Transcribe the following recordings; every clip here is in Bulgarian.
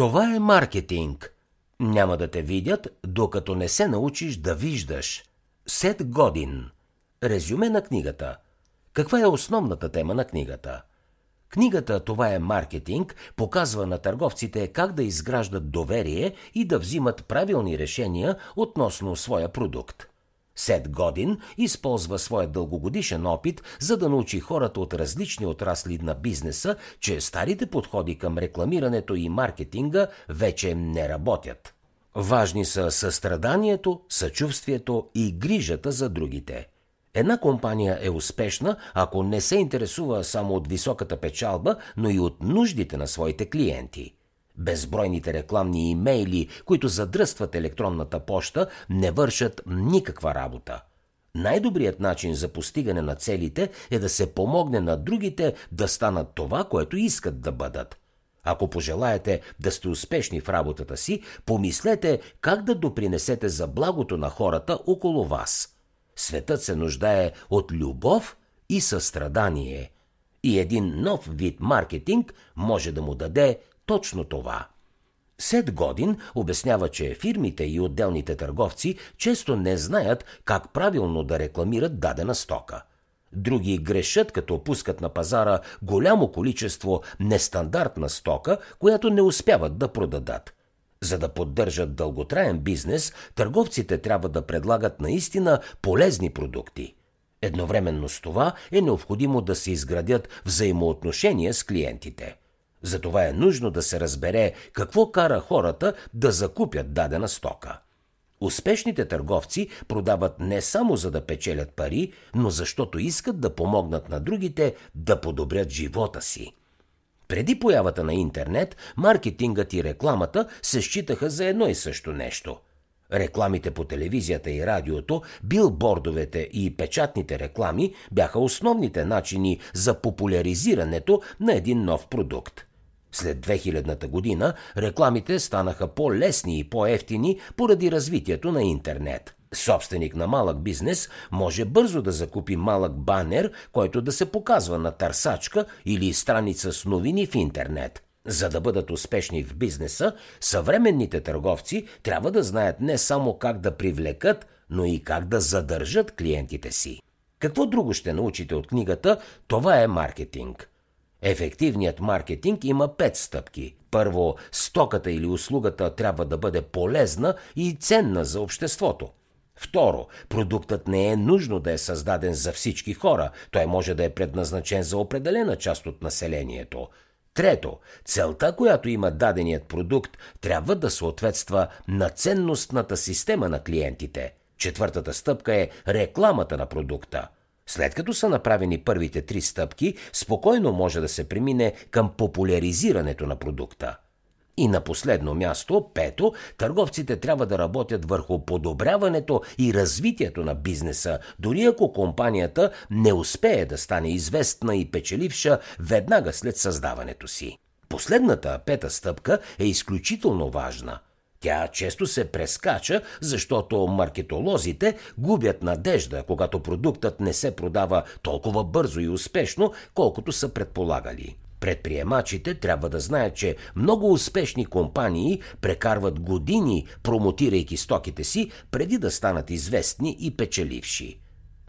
Това е маркетинг. Няма да те видят, докато не се научиш да виждаш. Сет Годин. Резюме на книгата. Каква е основната тема на книгата? Книгата Това е маркетинг показва на търговците как да изграждат доверие и да взимат правилни решения относно своя продукт. Сет Годин използва своя дългогодишен опит, за да научи хората от различни отрасли на бизнеса, че старите подходи към рекламирането и маркетинга вече не работят. Важни са състраданието, съчувствието и грижата за другите. Една компания е успешна, ако не се интересува само от високата печалба, но и от нуждите на своите клиенти – Безбройните рекламни имейли, които задръстват електронната поща, не вършат никаква работа. Най-добрият начин за постигане на целите е да се помогне на другите да станат това, което искат да бъдат. Ако пожелаете да сте успешни в работата си, помислете как да допринесете за благото на хората около вас. Светът се нуждае от любов и състрадание. И един нов вид маркетинг може да му даде точно това. Сет Годин обяснява, че фирмите и отделните търговци често не знаят как правилно да рекламират дадена стока. Други грешат, като пускат на пазара голямо количество нестандартна стока, която не успяват да продадат. За да поддържат дълготраен бизнес, търговците трябва да предлагат наистина полезни продукти. Едновременно с това е необходимо да се изградят взаимоотношения с клиентите – затова е нужно да се разбере какво кара хората да закупят дадена стока. Успешните търговци продават не само за да печелят пари, но защото искат да помогнат на другите да подобрят живота си. Преди появата на интернет, маркетингът и рекламата се считаха за едно и също нещо. Рекламите по телевизията и радиото, билбордовете и печатните реклами бяха основните начини за популяризирането на един нов продукт – след 2000-та година рекламите станаха по-лесни и по-ефтини поради развитието на интернет. Собственик на малък бизнес може бързо да закупи малък банер, който да се показва на търсачка или страница с новини в интернет. За да бъдат успешни в бизнеса, съвременните търговци трябва да знаят не само как да привлекат, но и как да задържат клиентите си. Какво друго ще научите от книгата, това е маркетинг. Ефективният маркетинг има пет стъпки. Първо, стоката или услугата трябва да бъде полезна и ценна за обществото. Второ, продуктът не е нужно да е създаден за всички хора, той може да е предназначен за определена част от населението. Трето, целта, която има даденият продукт, трябва да съответства на ценностната система на клиентите. Четвъртата стъпка е рекламата на продукта – след като са направени първите три стъпки, спокойно може да се премине към популяризирането на продукта. И на последно място, пето, търговците трябва да работят върху подобряването и развитието на бизнеса, дори ако компанията не успее да стане известна и печеливша веднага след създаването си. Последната пета стъпка е изключително важна – тя често се прескача, защото маркетолозите губят надежда, когато продуктът не се продава толкова бързо и успешно, колкото са предполагали. Предприемачите трябва да знаят, че много успешни компании прекарват години промотирайки стоките си, преди да станат известни и печеливши.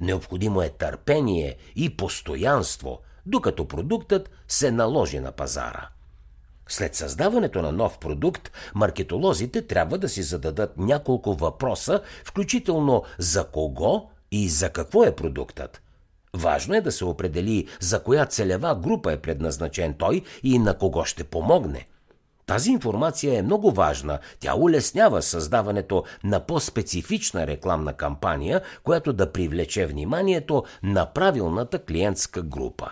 Необходимо е търпение и постоянство, докато продуктът се наложи на пазара. След създаването на нов продукт, маркетолозите трябва да си зададат няколко въпроса, включително за кого и за какво е продуктът. Важно е да се определи за коя целева група е предназначен той и на кого ще помогне. Тази информация е много важна. Тя улеснява създаването на по-специфична рекламна кампания, която да привлече вниманието на правилната клиентска група.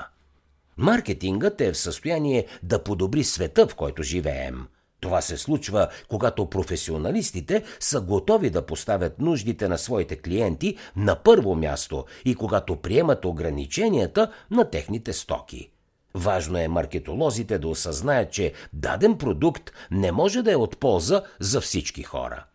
Маркетингът е в състояние да подобри света, в който живеем. Това се случва, когато професионалистите са готови да поставят нуждите на своите клиенти на първо място и когато приемат ограниченията на техните стоки. Важно е маркетолозите да осъзнаят, че даден продукт не може да е от полза за всички хора.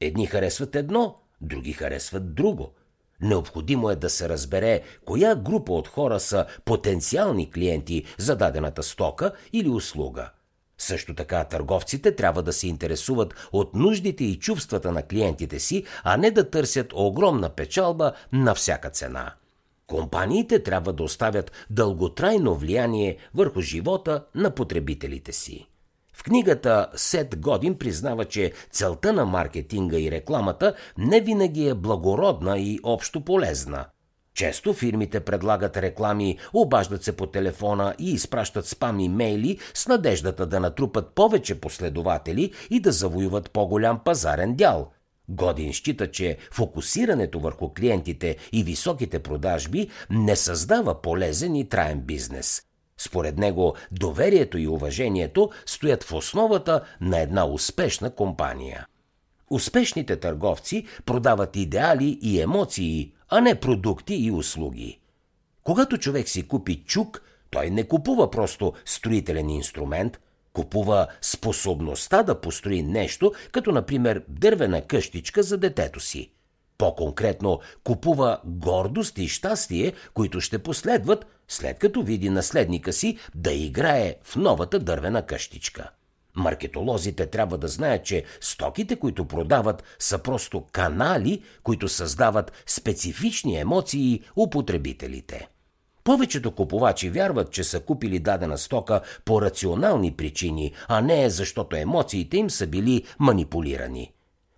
Едни харесват едно, други харесват друго – Необходимо е да се разбере коя група от хора са потенциални клиенти за дадената стока или услуга. Също така търговците трябва да се интересуват от нуждите и чувствата на клиентите си, а не да търсят огромна печалба на всяка цена. Компаниите трябва да оставят дълготрайно влияние върху живота на потребителите си. Книгата Сет Годин признава, че целта на маркетинга и рекламата не винаги е благородна и общо полезна. Често фирмите предлагат реклами, обаждат се по телефона и изпращат спам имейли с надеждата да натрупат повече последователи и да завоюват по-голям пазарен дял. Годин счита, че фокусирането върху клиентите и високите продажби не създава полезен и траен бизнес. Според него доверието и уважението стоят в основата на една успешна компания. Успешните търговци продават идеали и емоции, а не продукти и услуги. Когато човек си купи чук, той не купува просто строителен инструмент, купува способността да построи нещо, като например дървена къщичка за детето си. По-конкретно, купува гордост и щастие, които ще последват, след като види наследника си да играе в новата дървена къщичка. Маркетолозите трябва да знаят, че стоките, които продават, са просто канали, които създават специфични емоции у потребителите. Повечето купувачи вярват, че са купили дадена стока по рационални причини, а не защото емоциите им са били манипулирани.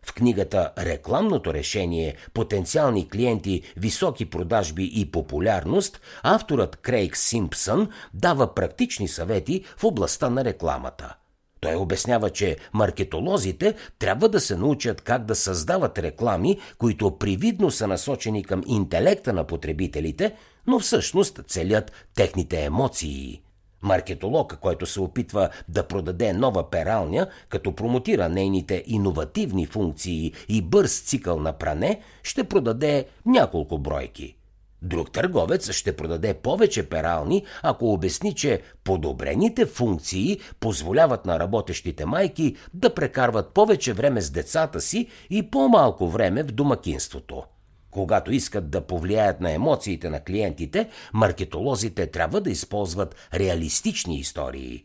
В книгата Рекламното решение, потенциални клиенти, високи продажби и популярност, авторът Крейг Симпсън дава практични съвети в областта на рекламата – той обяснява, че маркетолозите трябва да се научат как да създават реклами, които привидно са насочени към интелекта на потребителите, но всъщност целят техните емоции. Маркетолог, който се опитва да продаде нова пералня, като промотира нейните иновативни функции и бърз цикъл на пране, ще продаде няколко бройки. Друг търговец ще продаде повече перални, ако обясни, че подобрените функции позволяват на работещите майки да прекарват повече време с децата си и по-малко време в домакинството. Когато искат да повлияят на емоциите на клиентите, маркетолозите трябва да използват реалистични истории.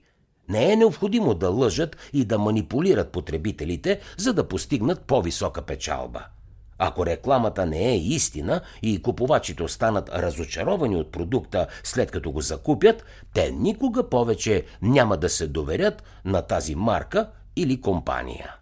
Не е необходимо да лъжат и да манипулират потребителите, за да постигнат по-висока печалба. Ако рекламата не е истина и купувачите останат разочаровани от продукта след като го закупят, те никога повече няма да се доверят на тази марка или компания.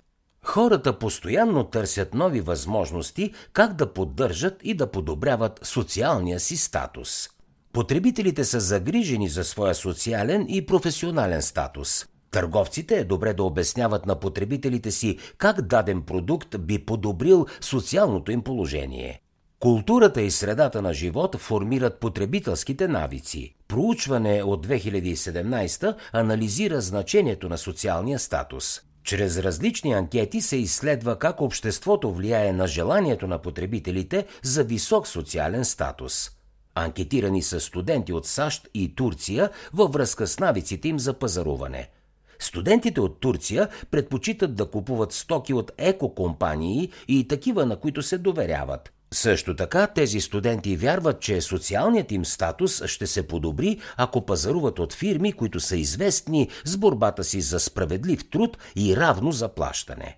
Хората постоянно търсят нови възможности как да поддържат и да подобряват социалния си статус. Потребителите са загрижени за своя социален и професионален статус. Търговците е добре да обясняват на потребителите си как даден продукт би подобрил социалното им положение. Културата и средата на живот формират потребителските навици. Проучване от 2017 анализира значението на социалния статус. Чрез различни анкети се изследва как обществото влияе на желанието на потребителите за висок социален статус. Анкетирани са студенти от САЩ и Турция във връзка с навиците им за пазаруване – Студентите от Турция предпочитат да купуват стоки от екокомпании и такива, на които се доверяват. Също така тези студенти вярват, че социалният им статус ще се подобри, ако пазаруват от фирми, които са известни с борбата си за справедлив труд и равно заплащане.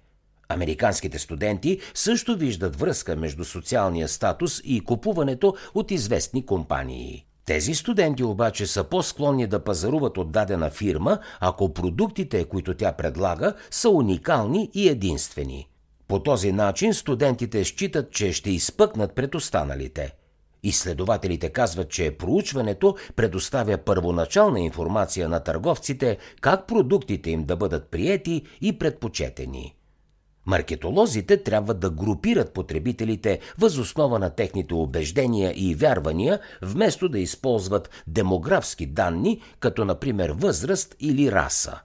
Американските студенти също виждат връзка между социалния статус и купуването от известни компании. Тези студенти обаче са по-склонни да пазаруват от дадена фирма, ако продуктите, които тя предлага, са уникални и единствени. По този начин студентите считат, че ще изпъкнат пред останалите. Изследователите казват, че проучването предоставя първоначална информация на търговците как продуктите им да бъдат приети и предпочетени. Маркетолозите трябва да групират потребителите възоснова на техните убеждения и вярвания, вместо да използват демографски данни, като например възраст или раса.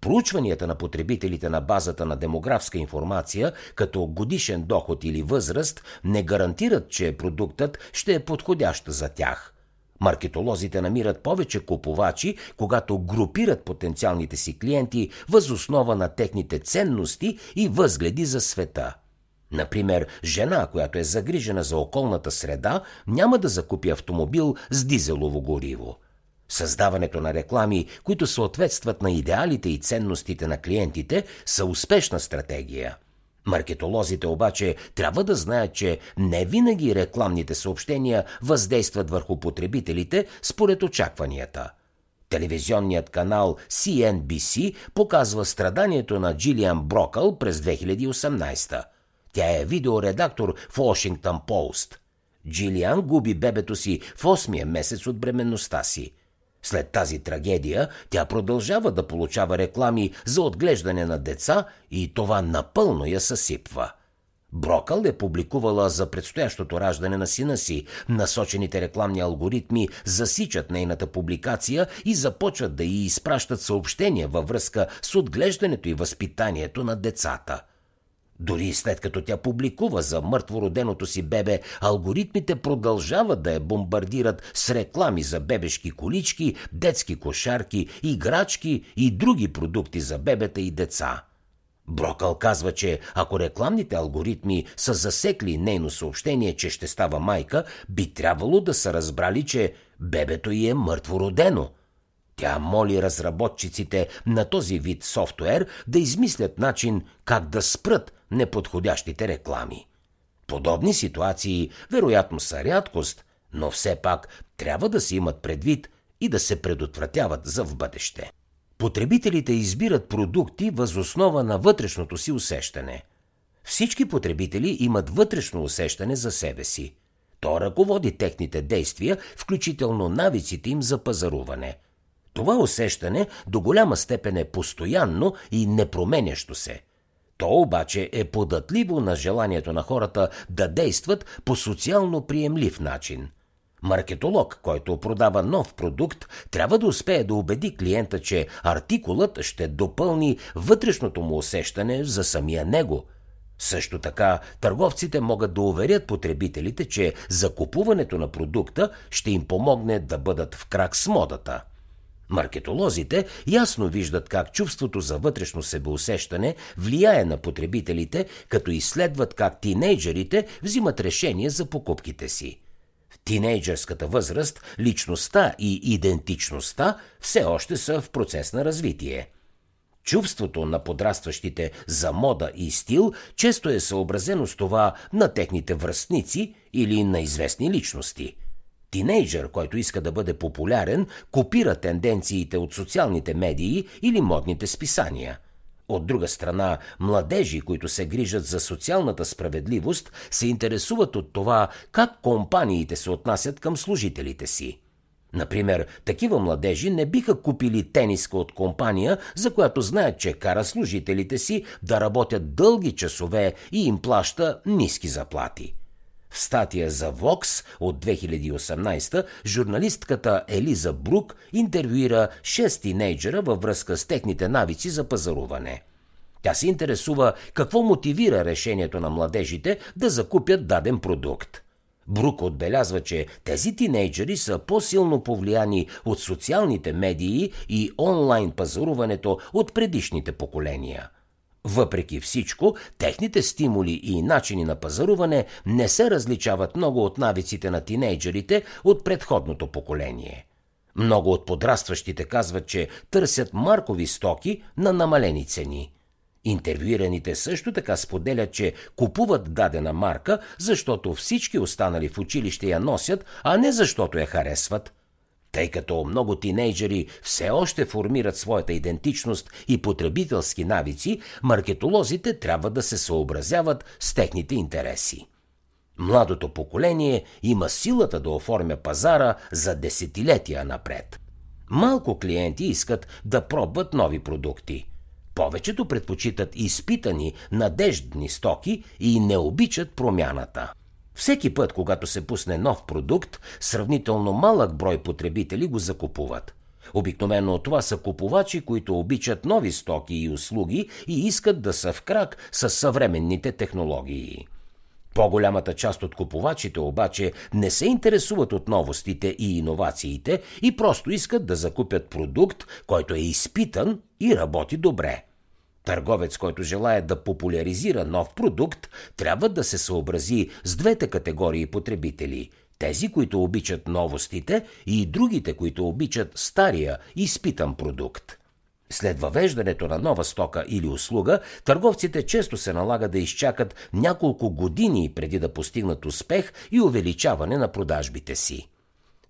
Проучванията на потребителите на базата на демографска информация, като годишен доход или възраст, не гарантират, че продуктът ще е подходящ за тях – Маркетолозите намират повече купувачи, когато групират потенциалните си клиенти възоснова на техните ценности и възгледи за света. Например, жена, която е загрижена за околната среда, няма да закупи автомобил с дизелово гориво. Създаването на реклами, които съответстват на идеалите и ценностите на клиентите, са успешна стратегия. Маркетолозите обаче трябва да знаят, че не винаги рекламните съобщения въздействат върху потребителите според очакванията. Телевизионният канал CNBC показва страданието на Джилиан Брокъл през 2018. Тя е видеоредактор в Washington Post. Джилиан губи бебето си в 8-я месец от бременността си – след тази трагедия тя продължава да получава реклами за отглеждане на деца и това напълно я съсипва. Брокъл е публикувала за предстоящото раждане на сина си. Насочените рекламни алгоритми засичат нейната публикация и започват да й изпращат съобщения във връзка с отглеждането и възпитанието на децата. Дори след като тя публикува за мъртвороденото си бебе, алгоритмите продължават да я бомбардират с реклами за бебешки колички, детски кошарки, играчки и други продукти за бебета и деца. Брокъл казва, че ако рекламните алгоритми са засекли нейно съобщение, че ще става майка, би трябвало да са разбрали, че бебето й е мъртвородено – тя моли разработчиците на този вид софтуер да измислят начин как да спрат неподходящите реклами. Подобни ситуации вероятно са рядкост, но все пак трябва да се имат предвид и да се предотвратяват за в бъдеще. Потребителите избират продукти въз основа на вътрешното си усещане. Всички потребители имат вътрешно усещане за себе си. То ръководи техните действия, включително навиците им за пазаруване – това усещане до голяма степен е постоянно и непроменящо се. То обаче е податливо на желанието на хората да действат по социално приемлив начин. Маркетолог, който продава нов продукт, трябва да успее да убеди клиента, че артикулът ще допълни вътрешното му усещане за самия него – също така, търговците могат да уверят потребителите, че закупуването на продукта ще им помогне да бъдат в крак с модата. Маркетолозите ясно виждат как чувството за вътрешно себеусещане влияе на потребителите, като изследват как тинейджерите взимат решение за покупките си. В тинейджерската възраст личността и идентичността все още са в процес на развитие. Чувството на подрастващите за мода и стил често е съобразено с това на техните връстници или на известни личности – Тинейджър, който иска да бъде популярен, копира тенденциите от социалните медии или модните списания. От друга страна, младежи, които се грижат за социалната справедливост, се интересуват от това как компаниите се отнасят към служителите си. Например, такива младежи не биха купили тениска от компания, за която знаят, че кара служителите си да работят дълги часове и им плаща ниски заплати. В статия за Vox от 2018 журналистката Елиза Брук интервюира 6 тинейджера във връзка с техните навици за пазаруване. Тя се интересува какво мотивира решението на младежите да закупят даден продукт. Брук отбелязва, че тези тинейджери са по-силно повлияни от социалните медии и онлайн пазаруването от предишните поколения – въпреки всичко, техните стимули и начини на пазаруване не се различават много от навиците на тинейджерите от предходното поколение. Много от подрастващите казват, че търсят маркови стоки на намалени цени. Интервюираните също така споделят, че купуват дадена марка, защото всички останали в училище я носят, а не защото я харесват – тъй като много тинейджери все още формират своята идентичност и потребителски навици, маркетолозите трябва да се съобразяват с техните интереси. Младото поколение има силата да оформя пазара за десетилетия напред. Малко клиенти искат да пробват нови продукти. Повечето предпочитат изпитани, надеждни стоки и не обичат промяната. Всеки път, когато се пусне нов продукт, сравнително малък брой потребители го закупуват. Обикновено това са купувачи, които обичат нови стоки и услуги и искат да са в крак с съвременните технологии. По-голямата част от купувачите обаче не се интересуват от новостите и иновациите и просто искат да закупят продукт, който е изпитан и работи добре. Търговец, който желая да популяризира нов продукт, трябва да се съобрази с двете категории потребители Тези, които обичат новостите и другите, които обичат стария, изпитан продукт. След въвеждането на нова стока или услуга, търговците често се налага да изчакат няколко години преди да постигнат успех и увеличаване на продажбите си.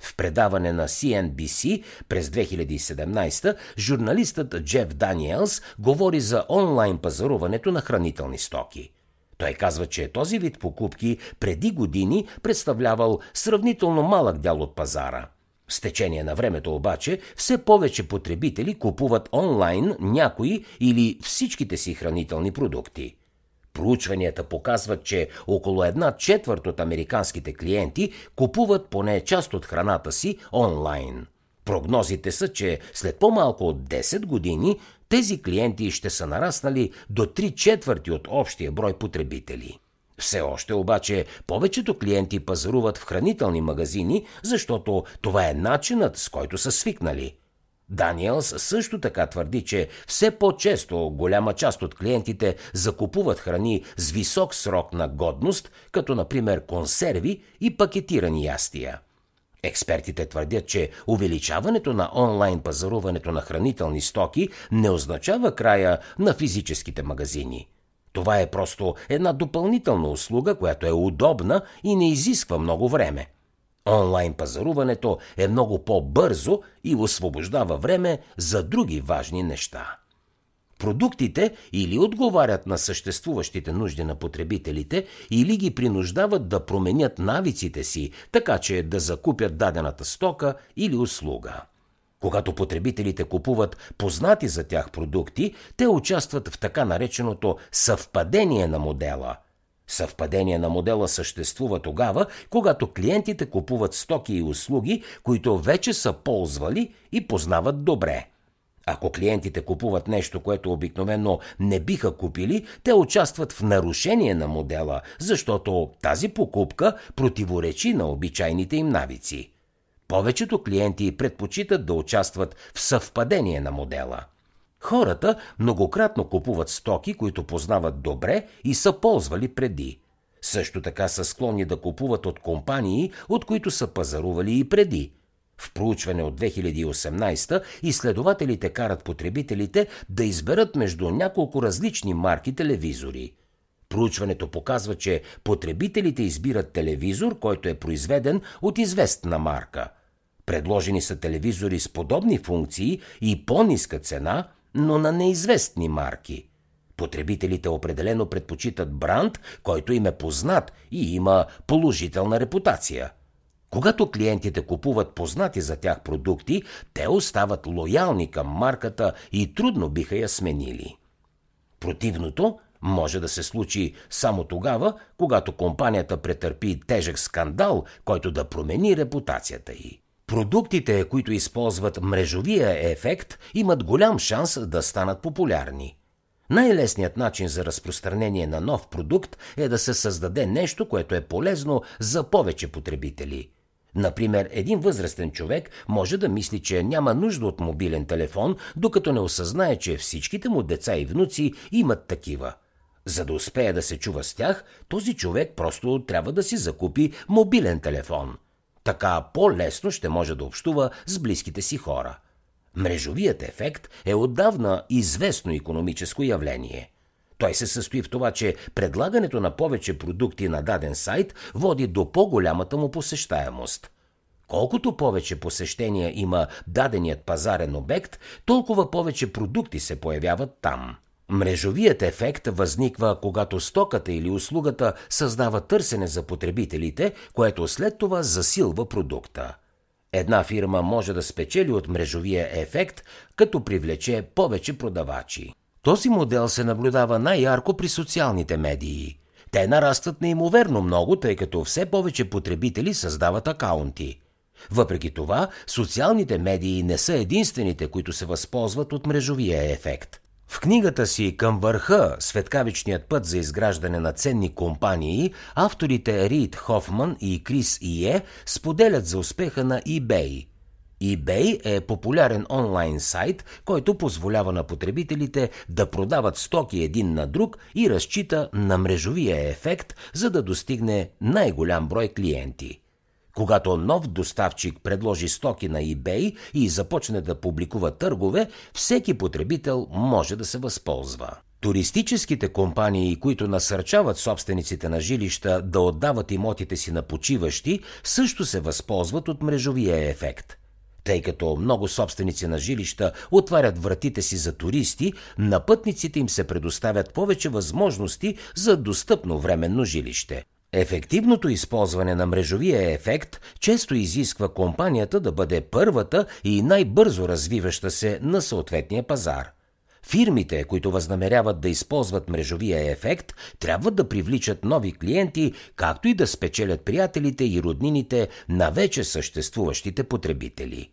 В предаване на CNBC през 2017 журналистът Джеф Даниелс говори за онлайн пазаруването на хранителни стоки. Той казва, че този вид покупки преди години представлявал сравнително малък дял от пазара – с течение на времето обаче, все повече потребители купуват онлайн някои или всичките си хранителни продукти. Проучванията показват, че около една четвърт от американските клиенти купуват поне част от храната си онлайн. Прогнозите са, че след по-малко от 10 години тези клиенти ще са нараснали до 3 четвърти от общия брой потребители. Все още обаче повечето клиенти пазаруват в хранителни магазини, защото това е начинът с който са свикнали. Даниелс също така твърди, че все по-често голяма част от клиентите закупуват храни с висок срок на годност, като например консерви и пакетирани ястия. Експертите твърдят, че увеличаването на онлайн пазаруването на хранителни стоки не означава края на физическите магазини – това е просто една допълнителна услуга, която е удобна и не изисква много време. Онлайн пазаруването е много по-бързо и освобождава време за други важни неща. Продуктите или отговарят на съществуващите нужди на потребителите, или ги принуждават да променят навиците си, така че да закупят дадената стока или услуга. Когато потребителите купуват познати за тях продукти, те участват в така нареченото съвпадение на модела. Съвпадение на модела съществува тогава, когато клиентите купуват стоки и услуги, които вече са ползвали и познават добре. Ако клиентите купуват нещо, което обикновено не биха купили, те участват в нарушение на модела, защото тази покупка противоречи на обичайните им навици. Повечето клиенти предпочитат да участват в съвпадение на модела. Хората многократно купуват стоки, които познават добре и са ползвали преди. Също така са склонни да купуват от компании, от които са пазарували и преди. В проучване от 2018 изследователите карат потребителите да изберат между няколко различни марки телевизори. Проучването показва, че потребителите избират телевизор, който е произведен от известна марка – Предложени са телевизори с подобни функции и по-ниска цена, но на неизвестни марки. Потребителите определено предпочитат бранд, който им е познат и има положителна репутация. Когато клиентите купуват познати за тях продукти, те остават лоялни към марката и трудно биха я сменили. Противното може да се случи само тогава, когато компанията претърпи тежък скандал, който да промени репутацията й. Продуктите, които използват мрежовия ефект, имат голям шанс да станат популярни. Най-лесният начин за разпространение на нов продукт е да се създаде нещо, което е полезно за повече потребители. Например, един възрастен човек може да мисли, че няма нужда от мобилен телефон, докато не осъзнае, че всичките му деца и внуци имат такива. За да успее да се чува с тях, този човек просто трябва да си закупи мобилен телефон – така по-лесно ще може да общува с близките си хора. Мрежовият ефект е отдавна известно економическо явление. Той се състои в това, че предлагането на повече продукти на даден сайт води до по-голямата му посещаемост. Колкото повече посещения има даденият пазарен обект, толкова повече продукти се появяват там – Мрежовият ефект възниква, когато стоката или услугата създава търсене за потребителите, което след това засилва продукта. Една фирма може да спечели от мрежовия ефект, като привлече повече продавачи. Този модел се наблюдава най-ярко при социалните медии. Те нарастват неимоверно много, тъй като все повече потребители създават акаунти. Въпреки това, социалните медии не са единствените, които се възползват от мрежовия ефект. В книгата си Към върха Светкавичният път за изграждане на ценни компании, авторите Рид Хофман и Крис Ие споделят за успеха на eBay. eBay е популярен онлайн сайт, който позволява на потребителите да продават стоки един на друг и разчита на мрежовия ефект, за да достигне най-голям брой клиенти. Когато нов доставчик предложи стоки на eBay и започне да публикува търгове, всеки потребител може да се възползва. Туристическите компании, които насърчават собствениците на жилища да отдават имотите си на почиващи, също се възползват от мрежовия ефект. Тъй като много собственици на жилища отварят вратите си за туристи, на пътниците им се предоставят повече възможности за достъпно временно жилище. Ефективното използване на мрежовия ефект често изисква компанията да бъде първата и най-бързо развиваща се на съответния пазар. Фирмите, които възнамеряват да използват мрежовия ефект, трябва да привличат нови клиенти, както и да спечелят приятелите и роднините на вече съществуващите потребители.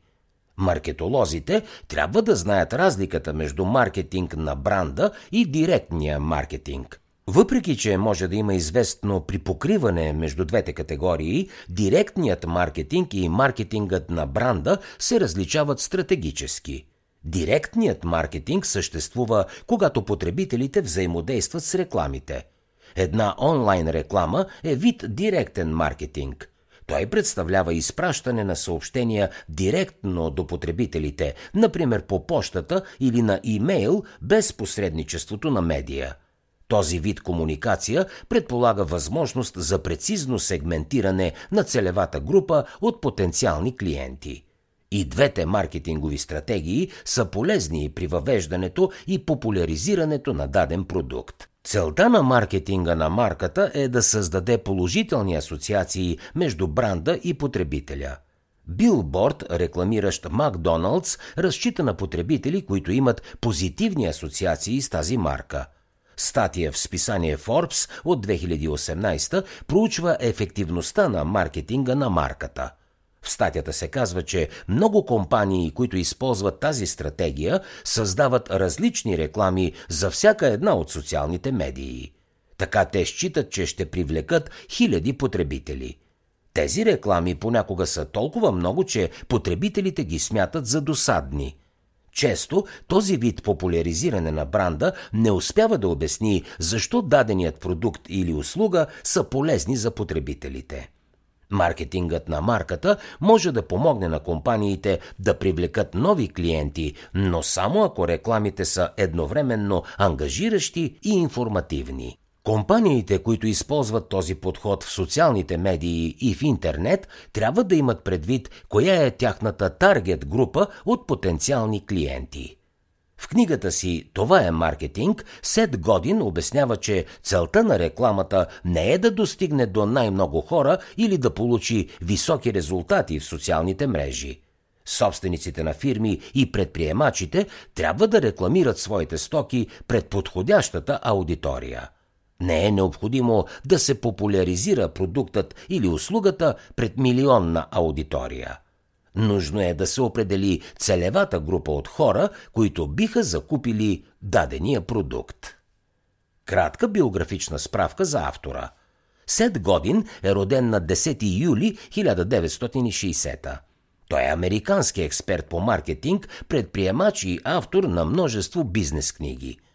Маркетолозите трябва да знаят разликата между маркетинг на бранда и директния маркетинг – въпреки, че може да има известно припокриване между двете категории, директният маркетинг и маркетингът на бранда се различават стратегически. Директният маркетинг съществува, когато потребителите взаимодействат с рекламите. Една онлайн реклама е вид директен маркетинг – той представлява изпращане на съобщения директно до потребителите, например по почтата или на имейл, без посредничеството на медия – този вид комуникация предполага възможност за прецизно сегментиране на целевата група от потенциални клиенти. И двете маркетингови стратегии са полезни при въвеждането и популяризирането на даден продукт. Целта на маркетинга на марката е да създаде положителни асоциации между бранда и потребителя. Билборд, рекламиращ Макдоналдс, разчита на потребители, които имат позитивни асоциации с тази марка – Статия в списание Forbes от 2018 проучва ефективността на маркетинга на марката. В статията се казва, че много компании, които използват тази стратегия, създават различни реклами за всяка една от социалните медии. Така те считат, че ще привлекат хиляди потребители. Тези реклами понякога са толкова много, че потребителите ги смятат за досадни – често този вид популяризиране на бранда не успява да обясни защо даденият продукт или услуга са полезни за потребителите. Маркетингът на марката може да помогне на компаниите да привлекат нови клиенти, но само ако рекламите са едновременно ангажиращи и информативни. Компаниите, които използват този подход в социалните медии и в интернет, трябва да имат предвид коя е тяхната таргет група от потенциални клиенти. В книгата си Това е маркетинг, Сет Годин обяснява, че целта на рекламата не е да достигне до най-много хора или да получи високи резултати в социалните мрежи. Собствениците на фирми и предприемачите трябва да рекламират своите стоки пред подходящата аудитория – не е необходимо да се популяризира продуктът или услугата пред милионна аудитория. Нужно е да се определи целевата група от хора, които биха закупили дадения продукт. Кратка биографична справка за автора. Сет Годин е роден на 10 юли 1960 той е американски експерт по маркетинг, предприемач и автор на множество бизнес книги –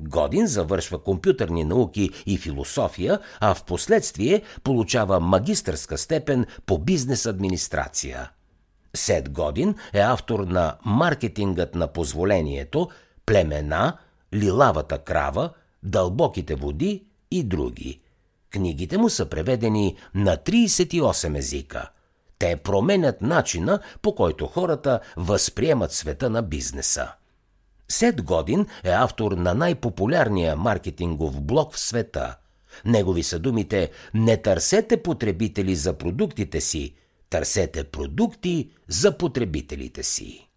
Годин завършва компютърни науки и философия, а в последствие получава магистърска степен по бизнес администрация. Сет Годин е автор на Маркетингът на позволението, Племена, Лилавата крава, Дълбоките води и други. Книгите му са преведени на 38 езика. Те променят начина, по който хората възприемат света на бизнеса. Сет Годин е автор на най-популярния маркетингов блог в света. Негови са думите «Не търсете потребители за продуктите си, търсете продукти за потребителите си».